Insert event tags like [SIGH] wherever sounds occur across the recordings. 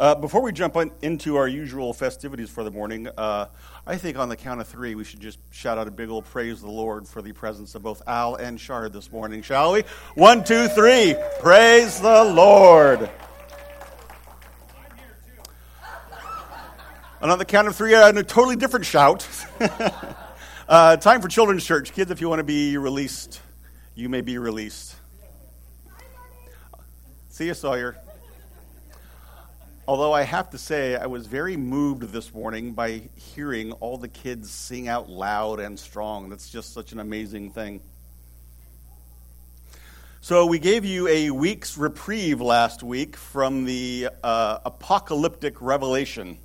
Uh, before we jump into our usual festivities for the morning, uh, I think on the count of three, we should just shout out a big old praise the Lord for the presence of both Al and Shard this morning, shall we? One, two, three. Praise the Lord. [LAUGHS] And on the count of three, uh, a totally different shout. [LAUGHS] uh, time for children's church. Kids, if you want to be released, you may be released. See you, Sawyer. Although I have to say, I was very moved this morning by hearing all the kids sing out loud and strong. That's just such an amazing thing. So, we gave you a week's reprieve last week from the uh, apocalyptic revelation.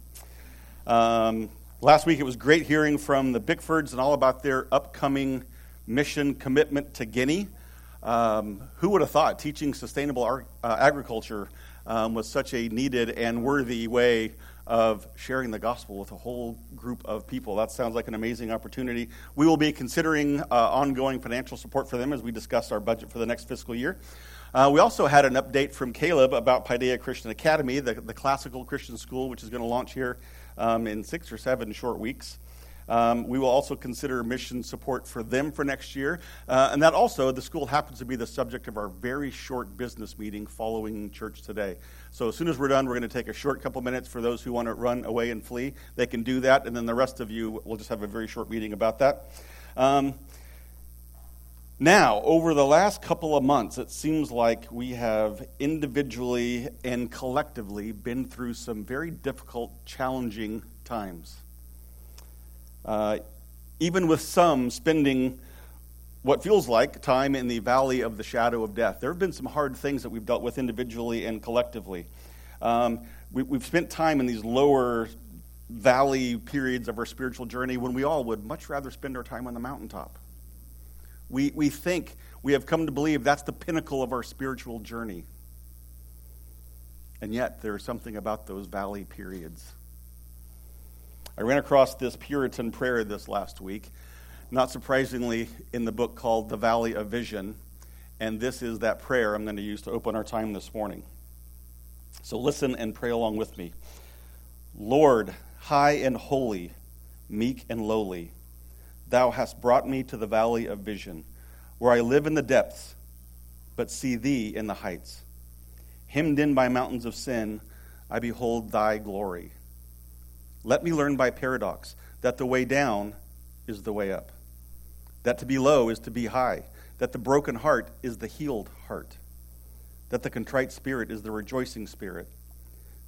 Um, last week it was great hearing from the Bickfords and all about their upcoming mission commitment to Guinea. Um, who would have thought teaching sustainable art, uh, agriculture um, was such a needed and worthy way of sharing the gospel with a whole group of people. That sounds like an amazing opportunity. We will be considering uh, ongoing financial support for them as we discuss our budget for the next fiscal year. Uh, we also had an update from Caleb about Paideia Christian Academy, the, the classical Christian school, which is going to launch here um, in six or seven short weeks. Um, we will also consider mission support for them for next year. Uh, and that also, the school happens to be the subject of our very short business meeting following church today. So as soon as we're done, we're going to take a short couple minutes for those who want to run away and flee. They can do that, and then the rest of you, we'll just have a very short meeting about that. Um, now, over the last couple of months, it seems like we have individually and collectively been through some very difficult, challenging times. Uh, even with some spending what feels like time in the valley of the shadow of death. There have been some hard things that we've dealt with individually and collectively. Um, we, we've spent time in these lower valley periods of our spiritual journey when we all would much rather spend our time on the mountaintop. We, we think, we have come to believe that's the pinnacle of our spiritual journey. And yet, there's something about those valley periods I ran across this Puritan prayer this last week, not surprisingly, in the book called The Valley of Vision. And this is that prayer I'm going to use to open our time this morning. So listen and pray along with me. Lord, high and holy, meek and lowly, thou hast brought me to the valley of vision, where I live in the depths, but see thee in the heights. Hemmed in by mountains of sin, I behold thy glory. Let me learn by paradox that the way down is the way up, that to be low is to be high, that the broken heart is the healed heart, that the contrite spirit is the rejoicing spirit,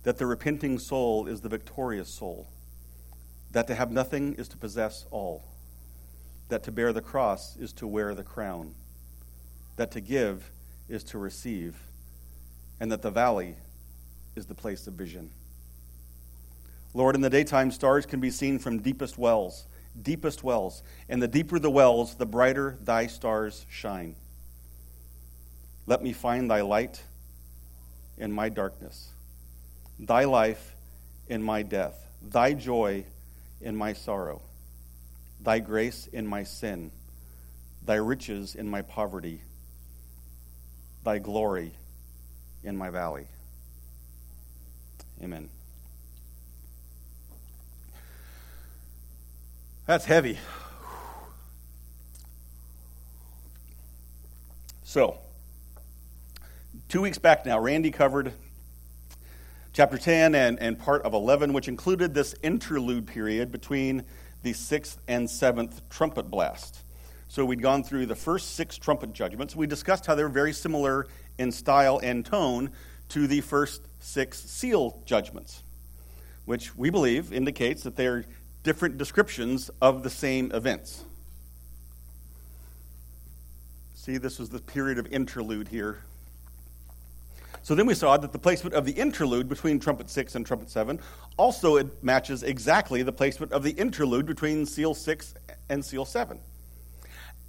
that the repenting soul is the victorious soul, that to have nothing is to possess all, that to bear the cross is to wear the crown, that to give is to receive, and that the valley is the place of vision. Lord, in the daytime, stars can be seen from deepest wells, deepest wells. And the deeper the wells, the brighter thy stars shine. Let me find thy light in my darkness, thy life in my death, thy joy in my sorrow, thy grace in my sin, thy riches in my poverty, thy glory in my valley. Amen. That's heavy. So, two weeks back now, Randy covered chapter 10 and, and part of 11, which included this interlude period between the sixth and seventh trumpet blast. So, we'd gone through the first six trumpet judgments. We discussed how they're very similar in style and tone to the first six seal judgments, which we believe indicates that they're different descriptions of the same events. See, this was the period of interlude here. So then we saw that the placement of the interlude between trumpet 6 and trumpet 7 also it matches exactly the placement of the interlude between seal 6 and seal 7.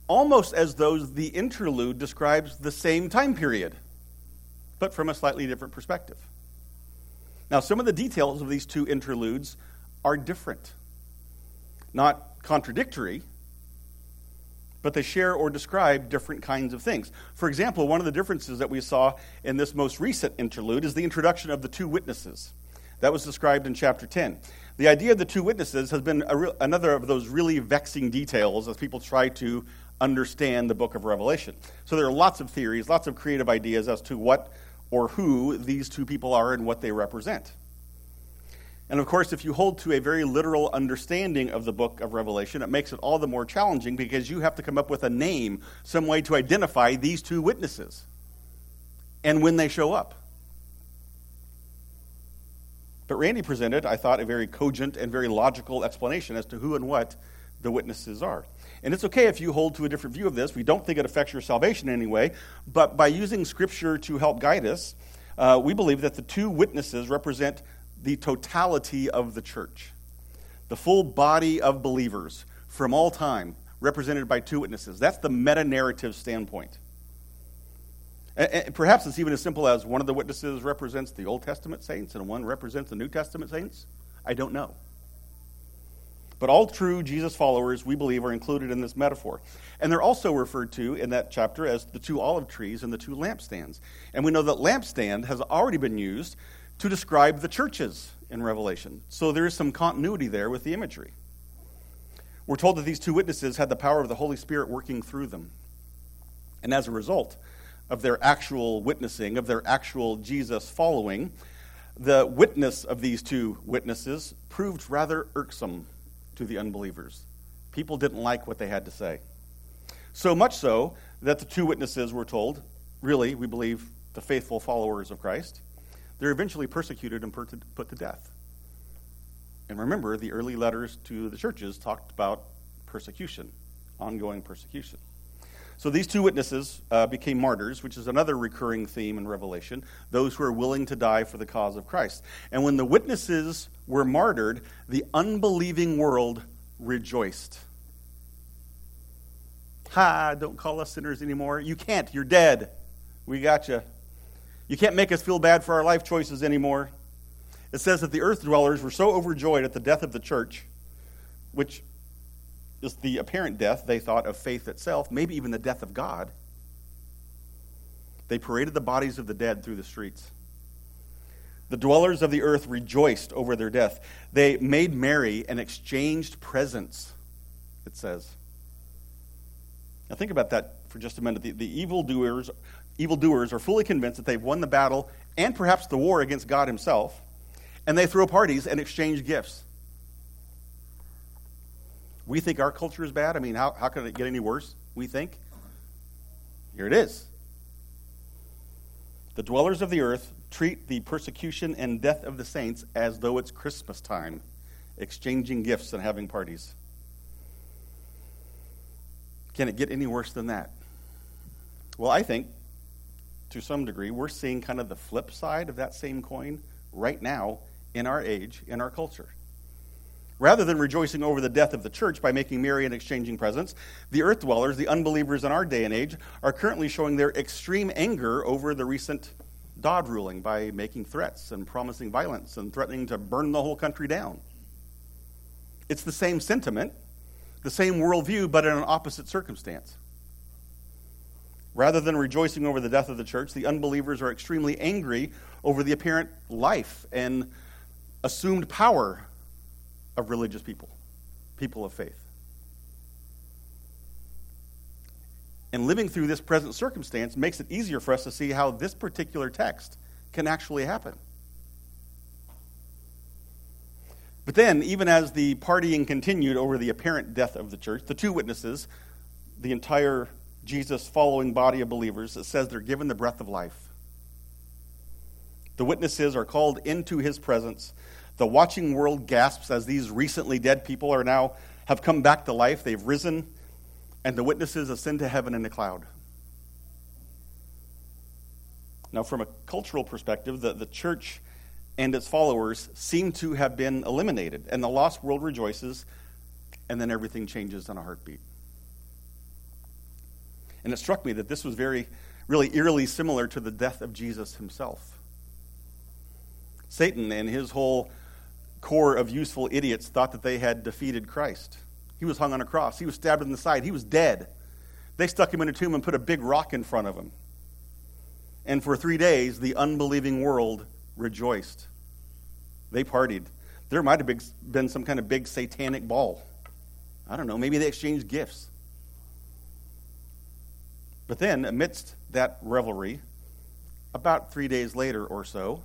Almost as though the interlude describes the same time period, but from a slightly different perspective. Now, some of the details of these two interludes are different not contradictory, but they share or describe different kinds of things. For example, one of the differences that we saw in this most recent interlude is the introduction of the two witnesses. That was described in chapter 10. The idea of the two witnesses has been another of those really vexing details as people try to understand the book of Revelation. So there are lots of theories, lots of creative ideas as to what or who these two people are and what they represent. And of course, if you hold to a very literal understanding of the book of Revelation, it makes it all the more challenging because you have to come up with a name, some way to identify these two witnesses and when they show up. But Randy presented, I thought, a very cogent and very logical explanation as to who and what the witnesses are. And it's okay if you hold to a different view of this. We don't think it affects your salvation in any way. But by using Scripture to help guide us, uh, we believe that the two witnesses represent the totality of the church, the full body of believers from all time, represented by two witnesses. That's the meta narrative standpoint. And perhaps it's even as simple as one of the witnesses represents the Old Testament saints and one represents the New Testament saints. I don't know. But all true Jesus followers, we believe, are included in this metaphor. And they're also referred to in that chapter as the two olive trees and the two lampstands. And we know that lampstand has already been used to describe the churches in Revelation. So there is some continuity there with the imagery. We're told that these two witnesses had the power of the Holy Spirit working through them. And as a result of their actual witnessing, of their actual Jesus following, the witness of these two witnesses proved rather irksome to the unbelievers. People didn't like what they had to say. So much so that the two witnesses were told, really, we believe, the faithful followers of Christ, they're eventually persecuted and put to death. And remember, the early letters to the churches talked about persecution, ongoing persecution. So these two witnesses uh, became martyrs, which is another recurring theme in Revelation those who are willing to die for the cause of Christ. And when the witnesses were martyred, the unbelieving world rejoiced. Ha, don't call us sinners anymore. You can't, you're dead. We got you. You can't make us feel bad for our life choices anymore. It says that the earth dwellers were so overjoyed at the death of the church, which is the apparent death, they thought, of faith itself, maybe even the death of God. They paraded the bodies of the dead through the streets. The dwellers of the earth rejoiced over their death. They made merry and exchanged presents, it says. Now, think about that for just a minute. The, the evildoers evildoers are fully convinced that they've won the battle and perhaps the war against God Himself, and they throw parties and exchange gifts. We think our culture is bad. I mean, how, how can it get any worse? We think. Here it is. The dwellers of the earth treat the persecution and death of the saints as though it's Christmas time, exchanging gifts and having parties. Can it get any worse than that? Well, I think to some degree, we're seeing kind of the flip side of that same coin right now in our age, in our culture. Rather than rejoicing over the death of the church by making merry and exchanging presents, the earth dwellers, the unbelievers in our day and age, are currently showing their extreme anger over the recent Dobbs ruling by making threats and promising violence and threatening to burn the whole country down. It's the same sentiment, the same worldview, but in an opposite circumstance. Rather than rejoicing over the death of the church, the unbelievers are extremely angry over the apparent life and assumed power of religious people, people of faith. And living through this present circumstance makes it easier for us to see how this particular text can actually happen. But then, even as the partying continued over the apparent death of the church, the two witnesses, the entire Jesus' following body of believers, it says they're given the breath of life. The witnesses are called into his presence. The watching world gasps as these recently dead people are now have come back to life. They've risen, and the witnesses ascend to heaven in a cloud. Now, from a cultural perspective, the, the church and its followers seem to have been eliminated, and the lost world rejoices, and then everything changes in a heartbeat. And it struck me that this was very, really eerily similar to the death of Jesus himself. Satan and his whole corps of useful idiots thought that they had defeated Christ. He was hung on a cross, he was stabbed in the side, he was dead. They stuck him in a tomb and put a big rock in front of him. And for three days, the unbelieving world rejoiced. They partied. There might have been some kind of big satanic ball. I don't know. Maybe they exchanged gifts. But then, amidst that revelry, about three days later or so,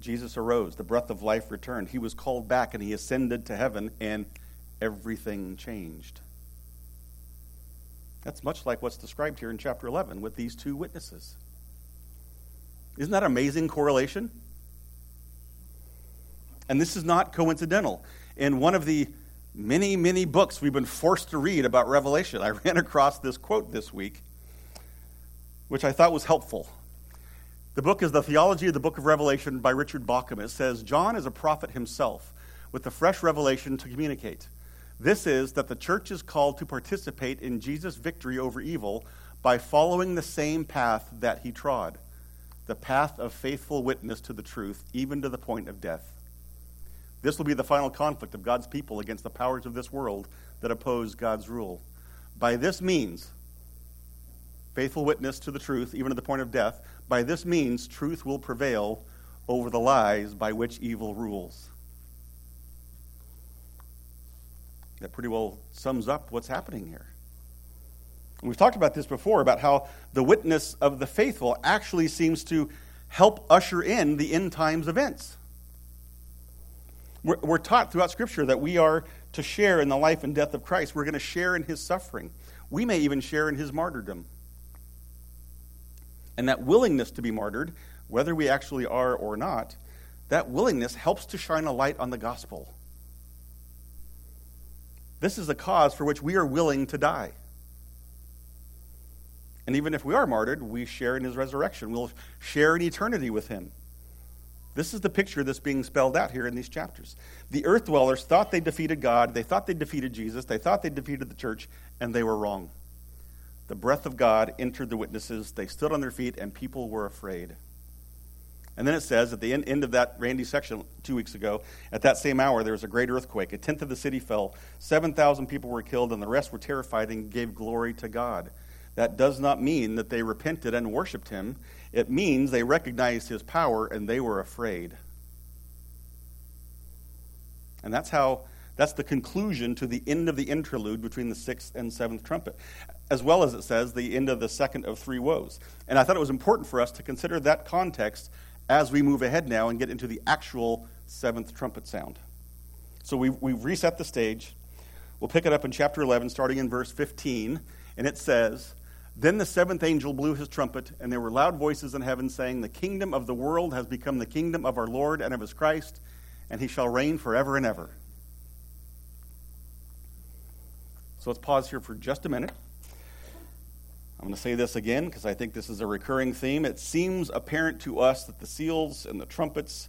Jesus arose. The breath of life returned. He was called back and he ascended to heaven, and everything changed. That's much like what's described here in chapter 11 with these two witnesses. Isn't that amazing correlation? And this is not coincidental. In one of the many, many books we've been forced to read about Revelation, I [LAUGHS] ran across this quote this week, which I thought was helpful. The book is The Theology of the Book of Revelation by Richard Bauckham. It says John is a prophet himself with a fresh revelation to communicate. This is that the church is called to participate in Jesus' victory over evil by following the same path that he trod the path of faithful witness to the truth, even to the point of death. This will be the final conflict of God's people against the powers of this world that oppose God's rule. By this means, faithful witness to the truth, even to the point of death, by this means, truth will prevail over the lies by which evil rules. That pretty well sums up what's happening here. We've talked about this before about how the witness of the faithful actually seems to help usher in the end times events. We're, we're, taught throughout Scripture that we are to share in the life and death of Christ. We're going to share in his suffering. We may even share in his martyrdom. And that willingness to be martyred, whether we actually are or not, that willingness helps to shine a light on the gospel. This is the cause for which we are willing to die. And even if we are martyred, we share in his resurrection. We'll share in eternity with him. This is the picture that's being spelled out here in these chapters. The earth dwellers thought they defeated God, they thought they defeated Jesus, they thought they defeated the church, and they were wrong. The breath of God entered the witnesses, they stood on their feet, and people were afraid. And then it says at the end, of that Randy section two weeks ago, at that same hour, there was a great earthquake. A tenth of the city fell. 7,000 people were killed, and the rest were terrified and gave glory to God. That does not mean that they repented and worshiped him. It means they recognized his power and they were afraid. And that's how that's the conclusion to the end of the interlude between the sixth and seventh trumpet, as well as it says the end of the second of three woes. And I thought it was important for us to consider that context as we move ahead now and get into the actual seventh trumpet sound. So we've, we've reset the stage. We'll pick it up in chapter 11, starting in verse 15, and it says, then the seventh angel blew his trumpet, and there were loud voices in heaven saying, The kingdom of the world has become the kingdom of our Lord and of his Christ, and he shall reign forever and ever. So let's pause here for just a minute. I'm going to say this again because I think this is a recurring theme. It seems apparent to us that the seals and the trumpets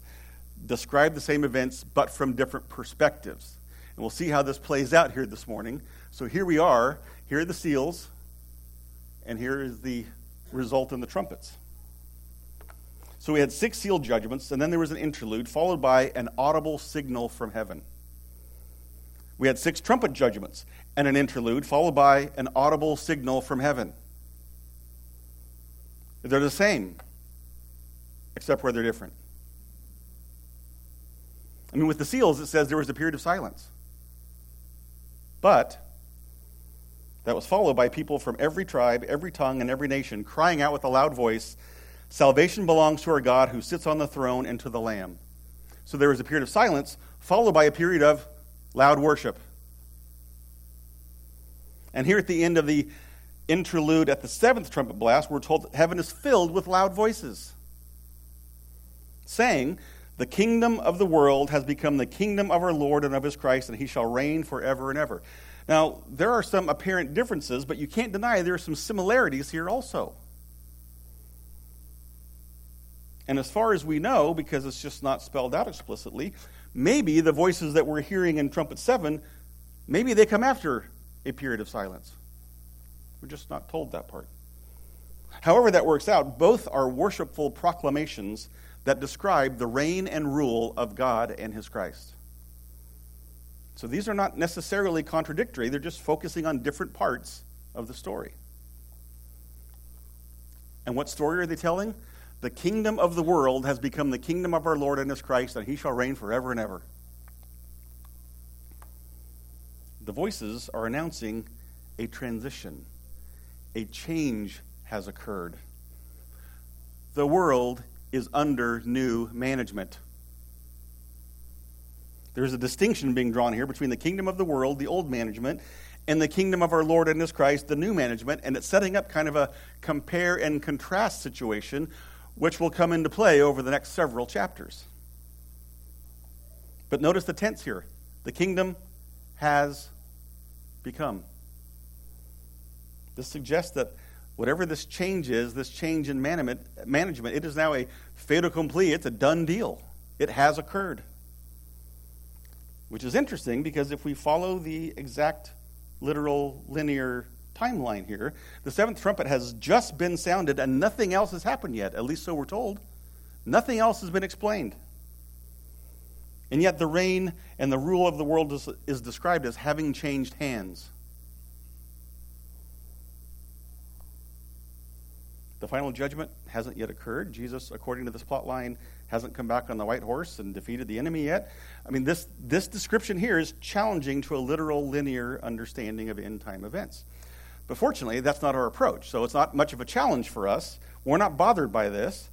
describe the same events, but from different perspectives. And we'll see how this plays out here this morning. So here we are. Here are the seals. And here is the result in the trumpets. So we had six sealed judgments, and then there was an interlude, followed by an audible signal from heaven. We had six trumpet judgments and an interlude, followed by an audible signal from heaven. They're the same, except where they're different. I mean, with the seals, it says there was a period of silence. But that was followed by people from every tribe, every tongue, and every nation crying out with a loud voice Salvation belongs to our God who sits on the throne and to the Lamb. So there was a period of silence, followed by a period of loud worship. And here at the end of the interlude at the seventh trumpet blast, we're told that heaven is filled with loud voices, saying, The kingdom of the world has become the kingdom of our Lord and of his Christ, and he shall reign forever and ever. Now, there are some apparent differences, but you can't deny there are some similarities here also. And as far as we know, because it's just not spelled out explicitly, maybe the voices that we're hearing in trumpet 7, maybe they come after a period of silence. We're just not told that part. However, that works out, both are worshipful proclamations that describe the reign and rule of God and his Christ. So these are not necessarily contradictory, they're just focusing on different parts of the story. And what story are they telling? The kingdom of the world has become the kingdom of our Lord and his Christ, and he shall reign forever and ever. The voices are announcing a transition, a change has occurred. The world is under new management. There's a distinction being drawn here between the kingdom of the world, the old management, and the kingdom of our Lord and His Christ, the new management, and it's setting up kind of a compare and contrast situation, which will come into play over the next several chapters. But notice the tense here the kingdom has become. This suggests that whatever this change is, this change in management, it is now a fait accompli. It's a done deal. It has occurred. Which is interesting because if we follow the exact literal linear timeline here, the seventh trumpet has just been sounded and nothing else has happened yet, at least so we're told. Nothing else has been explained. And yet the reign and the rule of the world is, is described as having changed hands. The final judgment hasn't yet occurred. Jesus, according to this plot line, hasn't come back on the white horse and defeated the enemy yet. I mean, this, this description here is challenging to a literal, linear understanding of end time events. But fortunately, that's not our approach. So it's not much of a challenge for us. We're not bothered by this.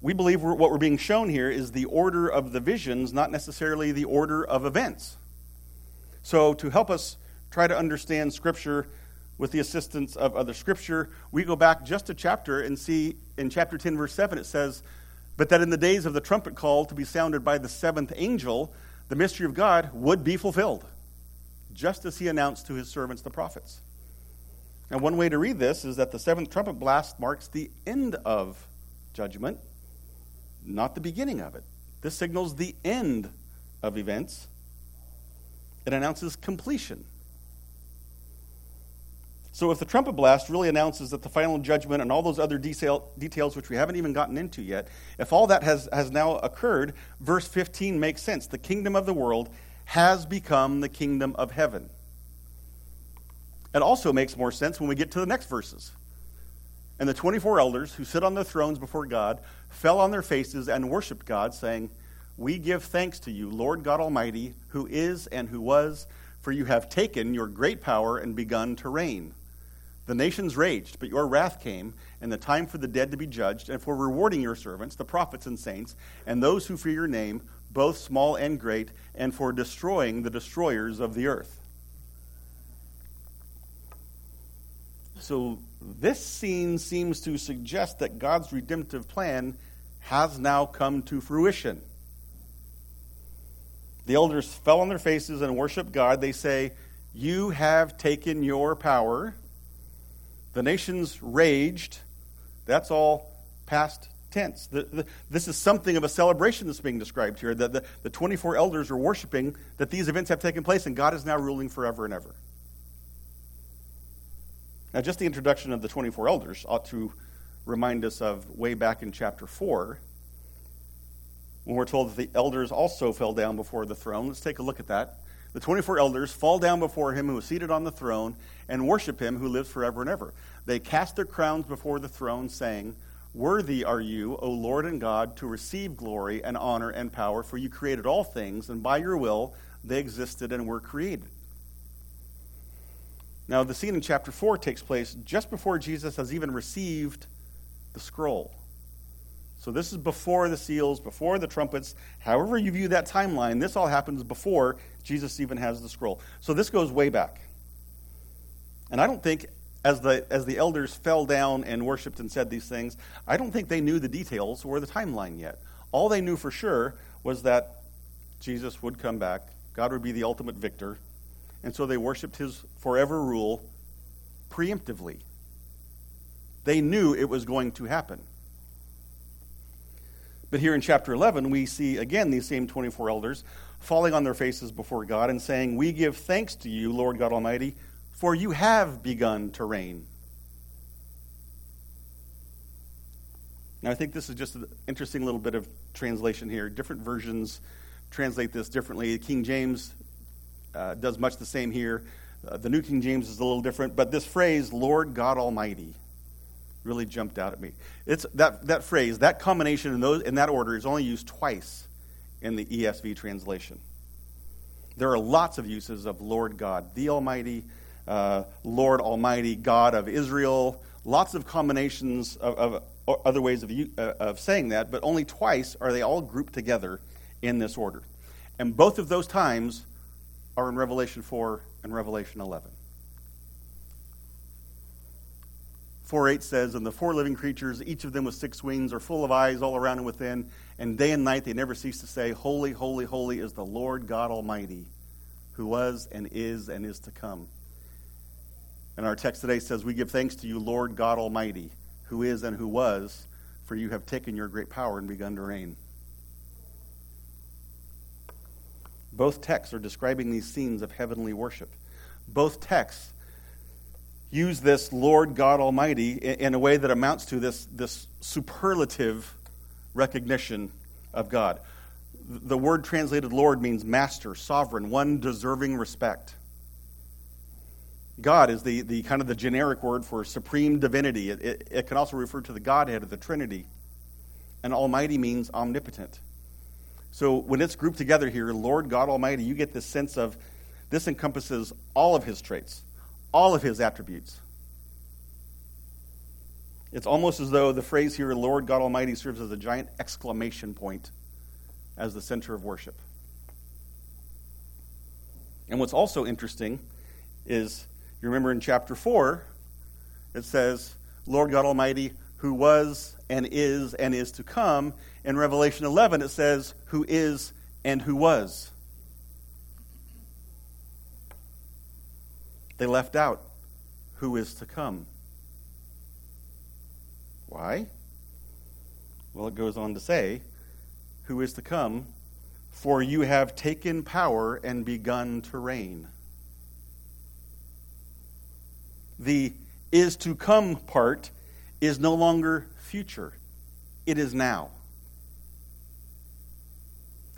We believe we're, what we're being shown here is the order of the visions, not necessarily the order of events. So, to help us try to understand Scripture with the assistance of other Scripture, we go back just a chapter and see in chapter 10, verse 7, it says, but that in the days of the trumpet call to be sounded by the seventh angel, the mystery of God would be fulfilled, just as he announced to his servants, the prophets. And one way to read this is that the seventh trumpet blast marks the end of judgment, not the beginning of it. This signals the end of events, it announces completion. So, if the trumpet blast really announces that the final judgment and all those other detail, details, which we haven't even gotten into yet, if all that has, has now occurred, verse 15 makes sense. The kingdom of the world has become the kingdom of heaven. It also makes more sense when we get to the next verses. And the 24 elders who sit on their thrones before God fell on their faces and worshiped God, saying, We give thanks to you, Lord God Almighty, who is and who was, for you have taken your great power and begun to reign. The nations raged, but your wrath came, and the time for the dead to be judged, and for rewarding your servants, the prophets and saints, and those who fear your name, both small and great, and for destroying the destroyers of the earth. So, this scene seems to suggest that God's redemptive plan has now come to fruition. The elders fell on their faces and worshiped God. They say, You have taken your power the nations raged. That's all past tense. The, the, this is something of a celebration that's being described here. That the, the 24 elders are worshiping that these events have taken place and God is now ruling forever and ever. Now, just the introduction of the 24 elders ought to remind us of way back in chapter 4 when we're told that the elders also fell down before the throne. Let's take a look at that. The 24 elders fall down before him who is seated on the throne and worship him who lives forever and ever. They cast their crowns before the throne, saying, Worthy are you, O Lord and God, to receive glory and honor and power, for you created all things, and by your will they existed and were created. Now, the scene in chapter 4 takes place just before Jesus has even received the scroll. So, this is before the seals, before the trumpets. However, you view that timeline, this all happens before Jesus even has the scroll. So, this goes way back. And I don't think, as the, as the elders fell down and worshiped and said these things, I don't think they knew the details or the timeline yet. All they knew for sure was that Jesus would come back, God would be the ultimate victor, and so they worshiped his forever rule preemptively. They knew it was going to happen. But here in chapter 11, we see again these same 24 elders falling on their faces before God and saying, We give thanks to you, Lord God Almighty, for you have begun to reign. Now, I think this is just an interesting little bit of translation here. Different versions translate this differently. King James uh, does much the same here. Uh, the New King James is a little different, but this phrase, Lord God Almighty, really jumped out at me. It's that, that phrase, that combination in, those, in that order is only used twice in the ESV translation. There are lots of uses of Lord God, the Almighty, uh, Lord Almighty, God of Israel, lots of combinations of, of other ways of, uh, of saying that, but only twice are they all grouped together in this order. And both of those times are in Revelation 4 and Revelation 11. 4 8 says, And the four living creatures, each of them with six wings, are full of eyes all around and within, and day and night they never cease to say, Holy, holy, holy is the Lord God Almighty, who was and is and is to come. And our text today says, We give thanks to you, Lord God Almighty, who is and who was, for you have taken your great power and begun to reign. Both texts are describing these scenes of heavenly worship. Both texts use this Lord God Almighty in a way that amounts to this, this superlative recognition of God. The word translated Lord means master, sovereign, one deserving respect. God is the, the kind of the generic word for supreme divinity. It, it, it can also refer to the Godhead of the Trinity. And Almighty means omnipotent. So when it's grouped together here, Lord God Almighty, you get this sense of this encompasses all of his traits, all of his attributes. It's almost as though the phrase here, Lord God Almighty, serves as a giant exclamation point as the center of worship. And what's also interesting is, you remember in chapter 4, it says, Lord God Almighty, who was and is and is to come. In Revelation 11, it says, who is and who was. They left out who is to come. Why? Well, it goes on to say, who is to come, for you have taken power and begun to reign. The is to come part is no longer future, it is now.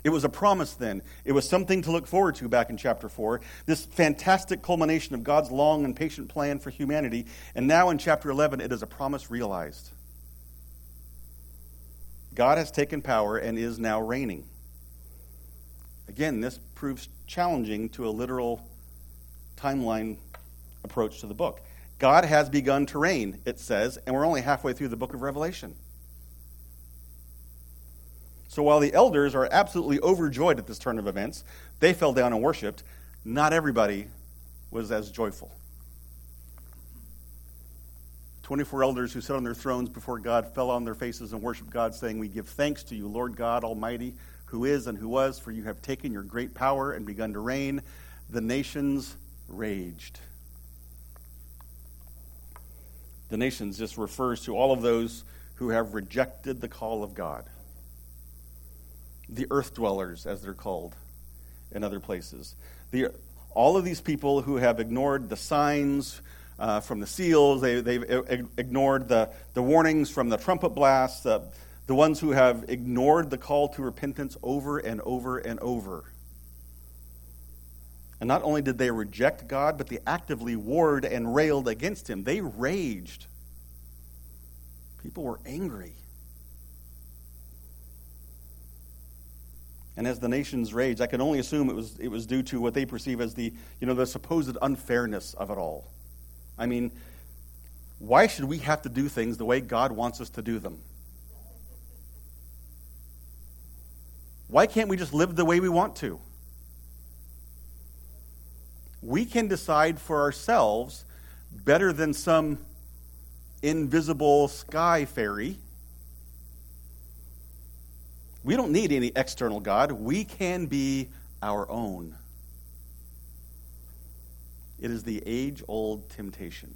It was a promise then. It was something to look forward to back in chapter 4. This fantastic culmination of God's long and patient plan for humanity. And now in chapter 11, it is a promise realized. God has taken power and is now reigning. Again, this proves challenging to a literal timeline approach to the book. God has begun to reign, it says, and we're only halfway through the book of Revelation. So while the elders are absolutely overjoyed at this turn of events, they fell down and worshiped. Not everybody was as joyful. 24 elders who sat on their thrones before God fell on their faces and worshiped God, saying, We give thanks to you, Lord God Almighty, who is and who was, for you have taken your great power and begun to reign. The nations raged. The nations just refers to all of those who have rejected the call of God the earth dwellers, as they're called in other places. The, all of these people who have ignored the signs uh, from the seals, they, they've ignored the, the warnings from the trumpet blasts, uh, the ones who have ignored the call to repentance over and over and over. And not only did they reject God, but they actively warred and railed against him. They raged. People were angry. and as the nations rage, I can only assume it was, it was due to what they perceive as the, you know, the supposed unfairness of it all. I mean, why should we have to do things the way God wants us to do them? Why can't we just live the way we want to? We can decide for ourselves better than some invisible sky fairy we don't need any external God. We can be our own. It is the age old temptation.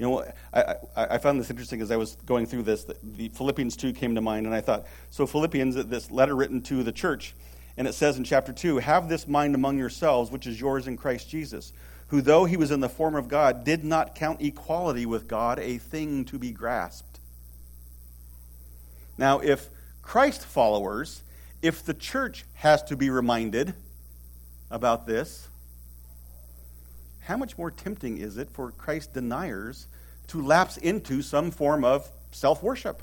You know, I, I, I, found this interesting as I was going through this. The, Philippians 2 came to mind, and I thought, so Philippians, this letter written to the church, and it says in chapter 2 Have this mind among yourselves, which is yours in Christ Jesus, who, though he was in the form of God, did not count equality with God a thing to be grasped now, if Christ followers, if the church has to be reminded about this, how much more tempting is it for Christ deniers to lapse into some form of self worship.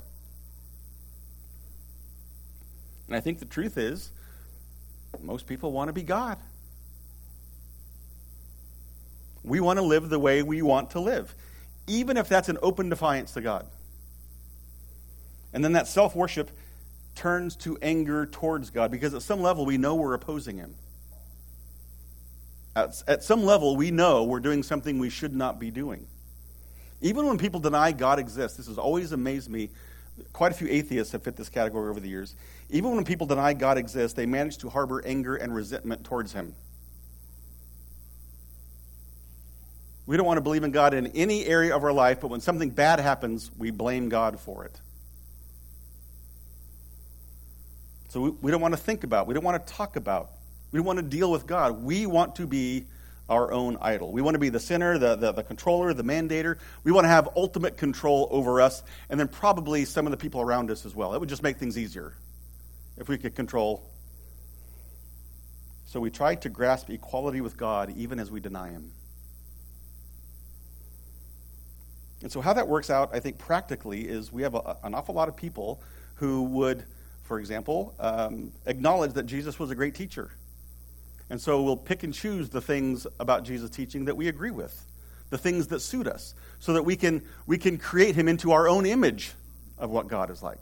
And I think the truth is, most people want to be God. We want to live the way we want to live, even if that's an open defiance to God. And then that self worship turns to anger towards God because at some level we know we're opposing Him. At, at some level we know we're doing something we should not be doing. Even when people deny God exists, this has always amazed me. Quite a few atheists have fit this category over the years. Even when people deny God exists, they manage to harbor anger and resentment towards Him. We don't want to believe in God in any area of our life, but when something bad happens, we blame God for it. So we, we don't want to think about, we don't want to talk about, we don't want to deal with God. We want to be our own idol. We want to be the sinner, the, the, the, controller, the mandator. We want to have ultimate control over us, and then probably some of the people around us as well. It would just make things easier if we could control. So we try to grasp equality with God even as we deny Him. And so, how that works out, I think, practically, is we have a, an awful lot of people who would, for example, um, acknowledge that Jesus was a great teacher. And so we'll pick and choose the things about Jesus' teaching that we agree with, the things that suit us, so that we can, we can create him into our own image of what God is like.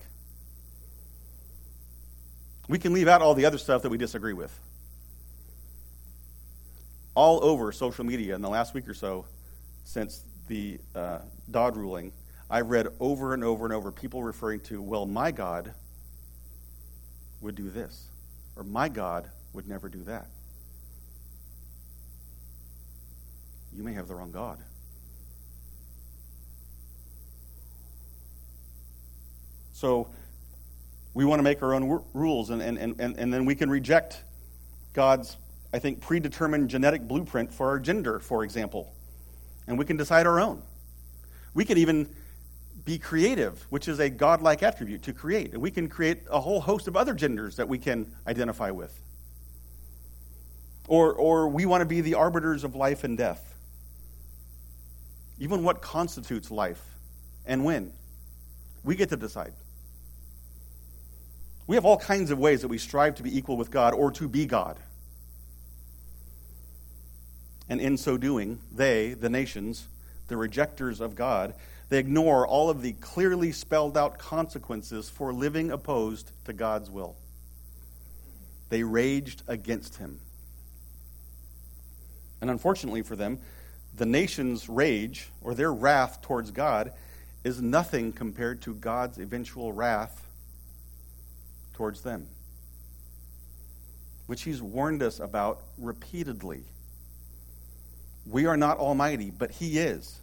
We can leave out all the other stuff that we disagree with. All over social media in the last week or so, since the uh, Dobbs ruling, I've read over and over and over people referring to, well, my God would do this, or my God would never do that. You may have the wrong God. So we want to make our own w- rules, and, and, and, and then we can reject God's, I think, predetermined genetic blueprint for our gender, for example and we can decide our own. We can even be creative, which is a godlike attribute to create. And we can create a whole host of other genders that we can identify with. Or, or we want to be the arbiters of life and death. Even what constitutes life and when. We get to decide. We have all kinds of ways that we strive to be equal with God or to be God and in so doing, they, the nations, the rejectors of God, they ignore all of the clearly spelled out consequences for living opposed to God's will. They raged against him. And unfortunately for them, the nation's rage or their wrath towards God is nothing compared to God's eventual wrath towards them, which he's warned us about repeatedly. We are not almighty, but He is.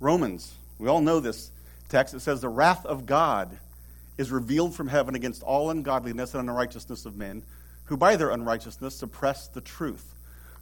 Romans, we all know this text. It says, The wrath of God is revealed from heaven against all ungodliness and unrighteousness of men, who by their unrighteousness suppress the truth.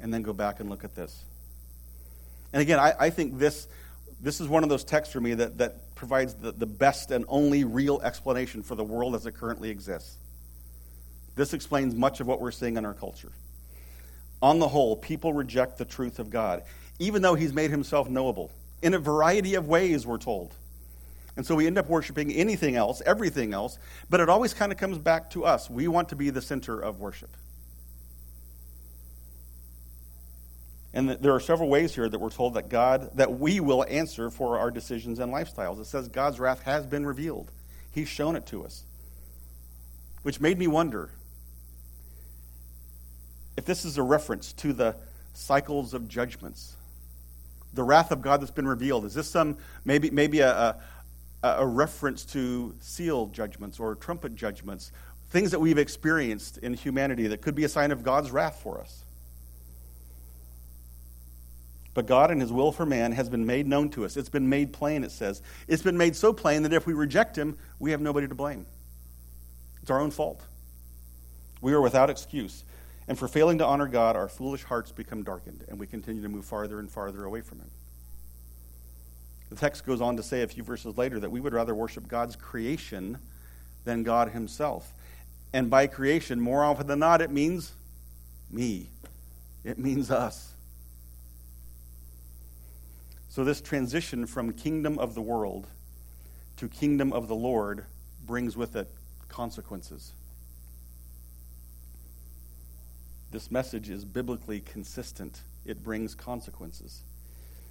and then go back and look at this. And again, I, I think this, this is one of those texts for me that, that provides the, the best and only real explanation for the world as it currently exists. This explains much of what we're seeing in our culture. On the whole, people reject the truth of God, even though He's made Himself knowable in a variety of ways, we're told. And so we end up worshiping anything else, everything else, but it always kind of comes back to us. We want to be the center of worship. And there are several ways here that we're told that God, that we will answer for our decisions and lifestyles. It says God's wrath has been revealed, He's shown it to us. Which made me wonder if this is a reference to the cycles of judgments, the wrath of God that's been revealed, is this some maybe maybe a, a, a reference to seal judgments or trumpet judgments, things that we've experienced in humanity that could be a sign of God's wrath for us? But God and his will for man has been made known to us. It's been made plain, it says. It's been made so plain that if we reject him, we have nobody to blame. It's our own fault. We are without excuse. And for failing to honor God, our foolish hearts become darkened, and we continue to move farther and farther away from him. The text goes on to say a few verses later that we would rather worship God's creation than God himself. And by creation, more often than not, it means me, it means us. So, this transition from kingdom of the world to kingdom of the Lord brings with it consequences. This message is biblically consistent, it brings consequences.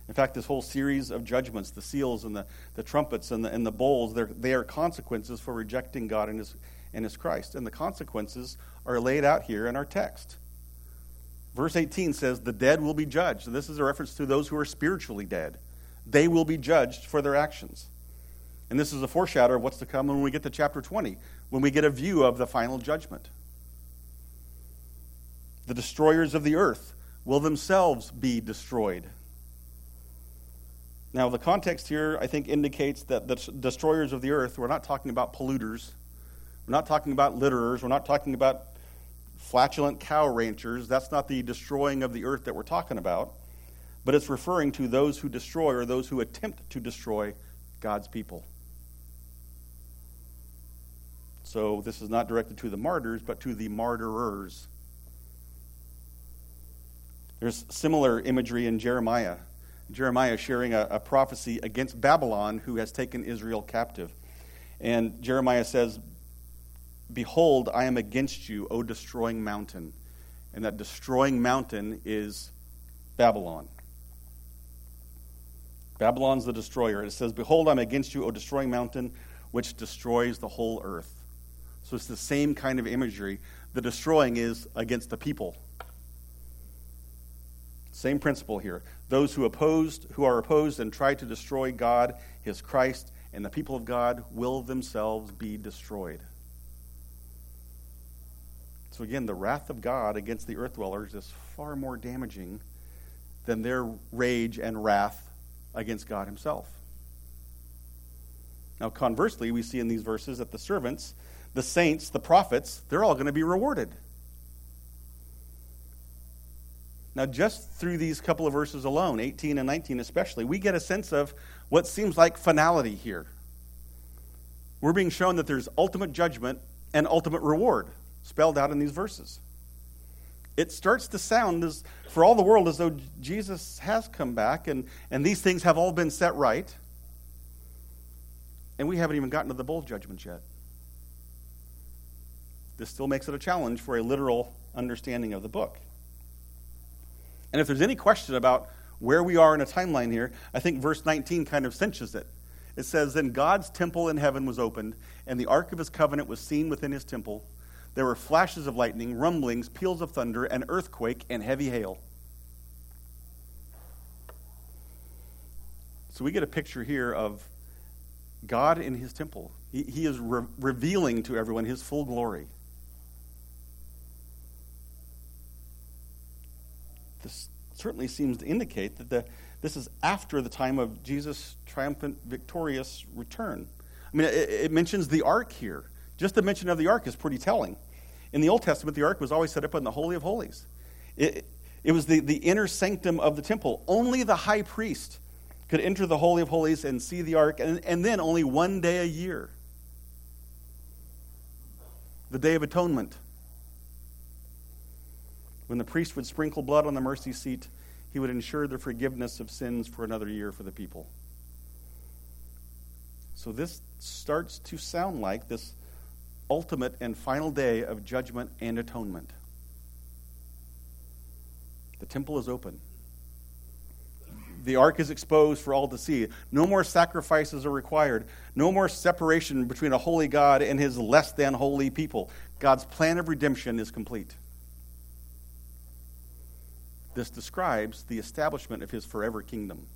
In fact, this whole series of judgments, the seals and the, the trumpets and the, and the bowls, they are consequences for rejecting God and his, and his Christ. And the consequences are laid out here in our text. Verse 18 says, The dead will be judged. And this is a reference to those who are spiritually dead. They will be judged for their actions. And this is a foreshadow of what's to come when we get to chapter 20, when we get a view of the final judgment. The destroyers of the earth will themselves be destroyed. Now, the context here, I think, indicates that the destroyers of the earth, we're not talking about polluters. We're not talking about litterers. We're not talking about flatulent cow ranchers. That's not the destroying of the earth that we're talking about. But it's referring to those who destroy or those who attempt to destroy God's people. So this is not directed to the martyrs, but to the martyrers. There's similar imagery in Jeremiah. Jeremiah sharing a, a, prophecy against Babylon, who has taken Israel captive. And Jeremiah says, Behold, I am against you, O destroying mountain. And that destroying mountain is Babylon. Babylon's the destroyer. It says, Behold, I'm against you, O destroying mountain, which destroys the whole earth. So it's the same kind of imagery. The destroying is against the people. Same principle here. Those who opposed, who are opposed and try to destroy God, his Christ, and the people of God will themselves be destroyed. So again, the wrath of God against the earth dwellers is far more damaging than their rage and wrath against God himself. Now, conversely, we see in these verses that the servants, the saints, the prophets, they're all going to be rewarded. Now, just through these couple of verses alone, 18 and 19 especially, we get a sense of what seems like finality here. We're being shown that there's ultimate judgment and ultimate reward spelled out in these verses. It starts to sound as, for all the world as though Jesus has come back and, and these things have all been set right. And we haven't even gotten to the bowl judgments yet. This still makes it a challenge for a literal understanding of the book. And if there's any question about where we are in a timeline here, I think verse 19 kind of cinches it. It says, Then God's temple in heaven was opened, and the ark of his covenant was seen within his temple. There were flashes of lightning, rumblings, peals of thunder, an earthquake, and heavy hail. So we get a picture here of God in his temple. He, he is re- revealing to everyone his full glory. this certainly seems to indicate that the, this is after the time of Jesus' triumphant, victorious return. I mean, it, it mentions the ark here. Just the mention of the ark is pretty telling. In the Old Testament, the ark was always set up in the Holy of Holies. It, it was the, the inner sanctum of the temple. Only the high priest could enter the Holy of Holies and see the ark, and, and then only one day a year the Day of Atonement when the priest would sprinkle blood on the mercy seat, he would ensure the forgiveness of sins for another year for the people. So this starts to sound like this ultimate and final day of judgment and atonement. The temple is open. The ark is exposed for all to see. No more sacrifices are required. No more separation between a holy God and his less than holy people. God's plan of redemption is complete. This describes the establishment of his forever kingdom.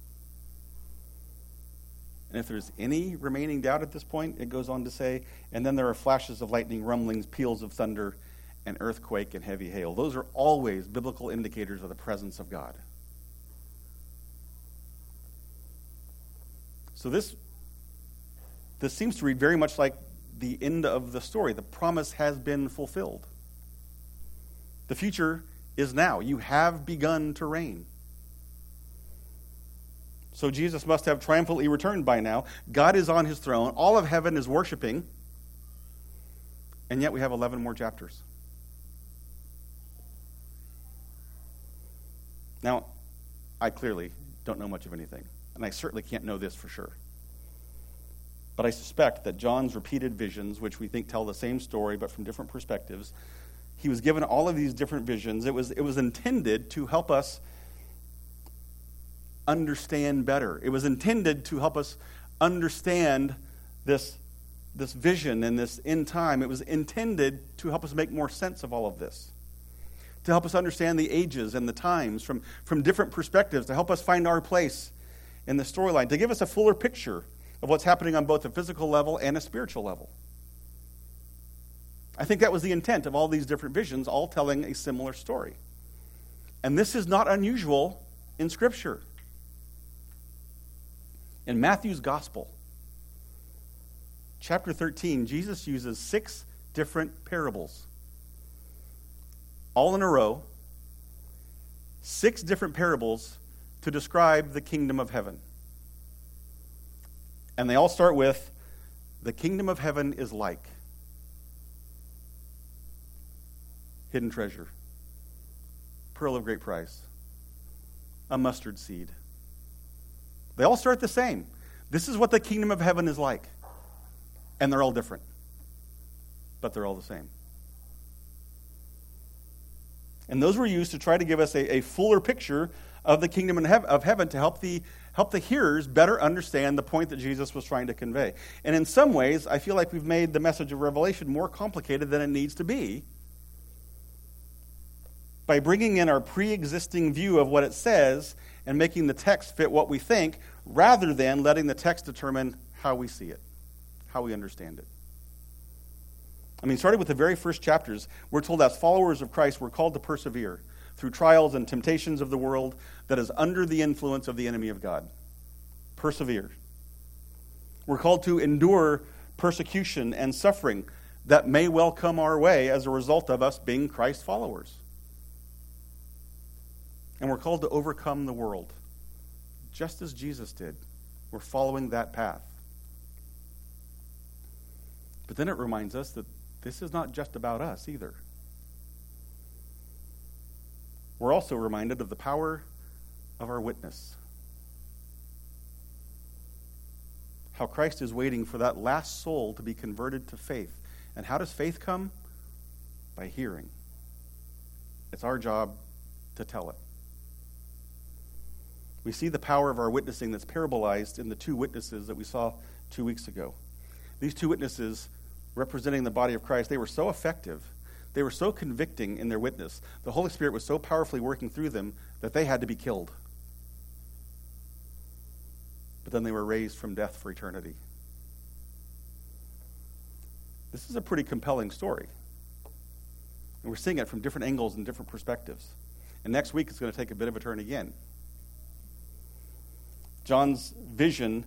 And if there's any remaining doubt at this point, it goes on to say, and then there are flashes of lightning, rumblings, peals of thunder, and earthquake and heavy hail. Those are always biblical indicators of the presence of God. So this this seems to read very much like the end of the story. The promise has been fulfilled. The future is now. You have begun to reign. So Jesus must have triumphantly returned by now. God is on his throne. All of heaven is worshiping. And yet we have 11 more chapters. Now, I clearly don't know much of anything, and I certainly can't know this for sure. But I suspect that John's repeated visions, which we think tell the same story but from different perspectives, he was given all of these different visions. It was, it was intended to help us understand better. It was intended to help us understand this, this vision and this end time. It was intended to help us make more sense of all of this, to help us understand the ages and the times from, from different perspectives, to help us find our place in the storyline, to give us a fuller picture of what's happening on both a physical level and a spiritual level. I think that was the intent of all these different visions, all telling a similar story. And this is not unusual in Scripture. In Matthew's Gospel, chapter 13, Jesus uses six different parables, all in a row, six different parables to describe the kingdom of heaven. And they all start with the kingdom of heaven is like hidden treasure, pearl of great price, a mustard seed. They all start the same. This is what the kingdom of heaven is like. And they're all different, but they're all the same. And those were used to try to give us a, a fuller picture of the kingdom of heaven to help the help the hearers better understand the point that Jesus was trying to convey. And in some ways, I feel like we've made the message of Revelation more complicated than it needs to be by bringing in our pre existing view of what it says and making the text fit what we think rather than letting the text determine how we see it, how we understand it. I mean, starting with the very first chapters, we're told as followers of Christ, we're called to persevere through trials and temptations of the world that is under the influence of the enemy of God. Persevere. We're called to endure persecution and suffering that may well come our way as a result of us being Christ followers. And we're called to overcome the world, just as Jesus did. We're following that path. But then it reminds us that this is not just about us either. we're also reminded of the power of our witness. How Christ is waiting for that last soul to be converted to faith. And how does faith come? By hearing. It's our job to tell it. We see the power of our witnessing that's parabolized in the two witnesses that we saw two weeks ago. These two witnesses, representing the body of Christ, they were so effective they were so convicting in their witness. The Holy Spirit was so powerfully working through them that they had to be killed. But then they were raised from death for eternity. This is a pretty compelling story. And we're seeing it from different angles and different perspectives. And next week it's going to take a bit of a turn again. John's vision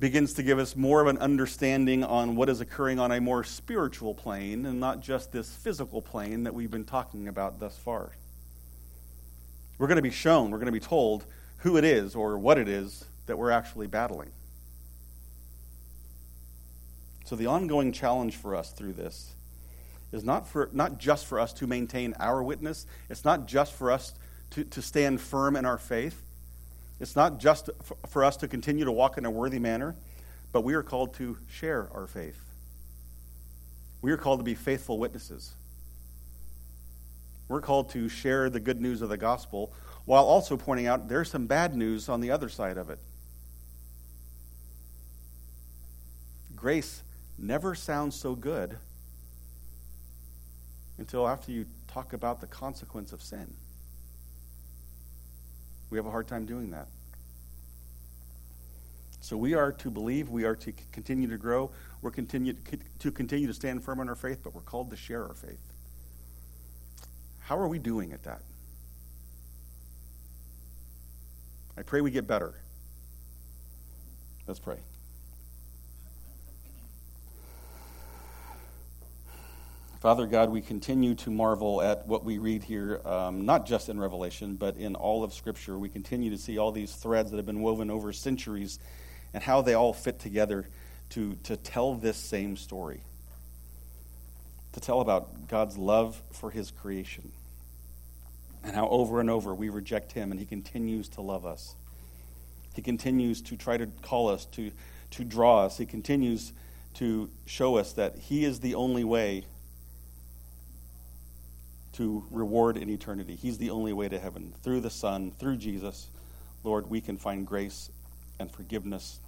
begins to give us more of an understanding on what is occurring on a more spiritual plane and not just this physical plane that we've been talking about thus far. We're going to be shown, we're going to be told who it is or what it is that we're actually battling. So the ongoing challenge for us through this is not for not just for us to maintain our witness, it's not just for us to, to stand firm in our faith. It's not just for us to continue to walk in a worthy manner, but we are called to share our faith. We are called to be faithful witnesses. We're called to share the good news of the gospel while also pointing out there's some bad news on the other side of it. Grace never sounds so good until after you talk about the consequence of sin. We have a hard time doing that. So we are to believe, we are to continue to grow, we're continue to continue to stand firm in our faith, but we're called to share our faith. How are we doing at that? I pray we get better. Let's pray. Father God, we continue to marvel at what we read here, um, not just in Revelation, but in all of Scripture. We continue to see all these threads that have been woven over centuries and how they all fit together to, to tell this same story, to tell about God's love for His creation, and how over and over we reject Him and He continues to love us. He continues to try to call us, to, to draw us. He continues to show us that He is the only way to reward in eternity. He's the only way to heaven. Through the Son, through Jesus, Lord, we can find grace and forgiveness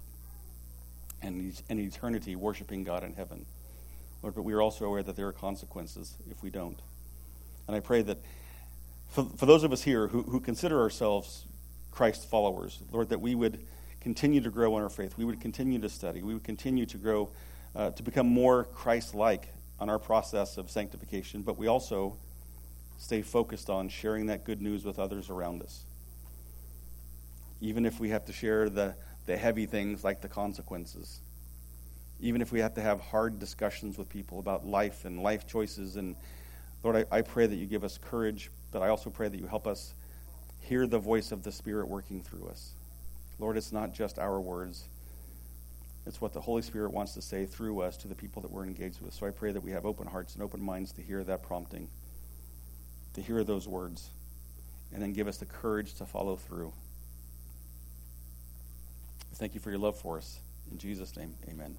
and an eternity worshiping God in heaven. Lord, but we are also aware that there are consequences if we don't. And I pray that for, for those of us here who, who consider ourselves Christ followers, Lord, that we would continue to grow in our faith. We would continue to study. We would continue to grow, uh, to become more Christ like on our process of sanctification. But we also stay focused on sharing that good news with others around us. Even if we have to share the, the heavy things like the consequences. Even if we have to have hard discussions with people about life and life choices. And Lord, I, I pray that you give us courage, but I also pray that you help us hear the voice of the Spirit working through us. Lord, it's not just our words. It's what the Holy Spirit wants to say through us to the people that we're engaged with. So I pray that we have open hearts and open minds to hear that prompting to hear those words and then give us the courage to follow through. Thank you for your love for us. In Jesus' name, amen.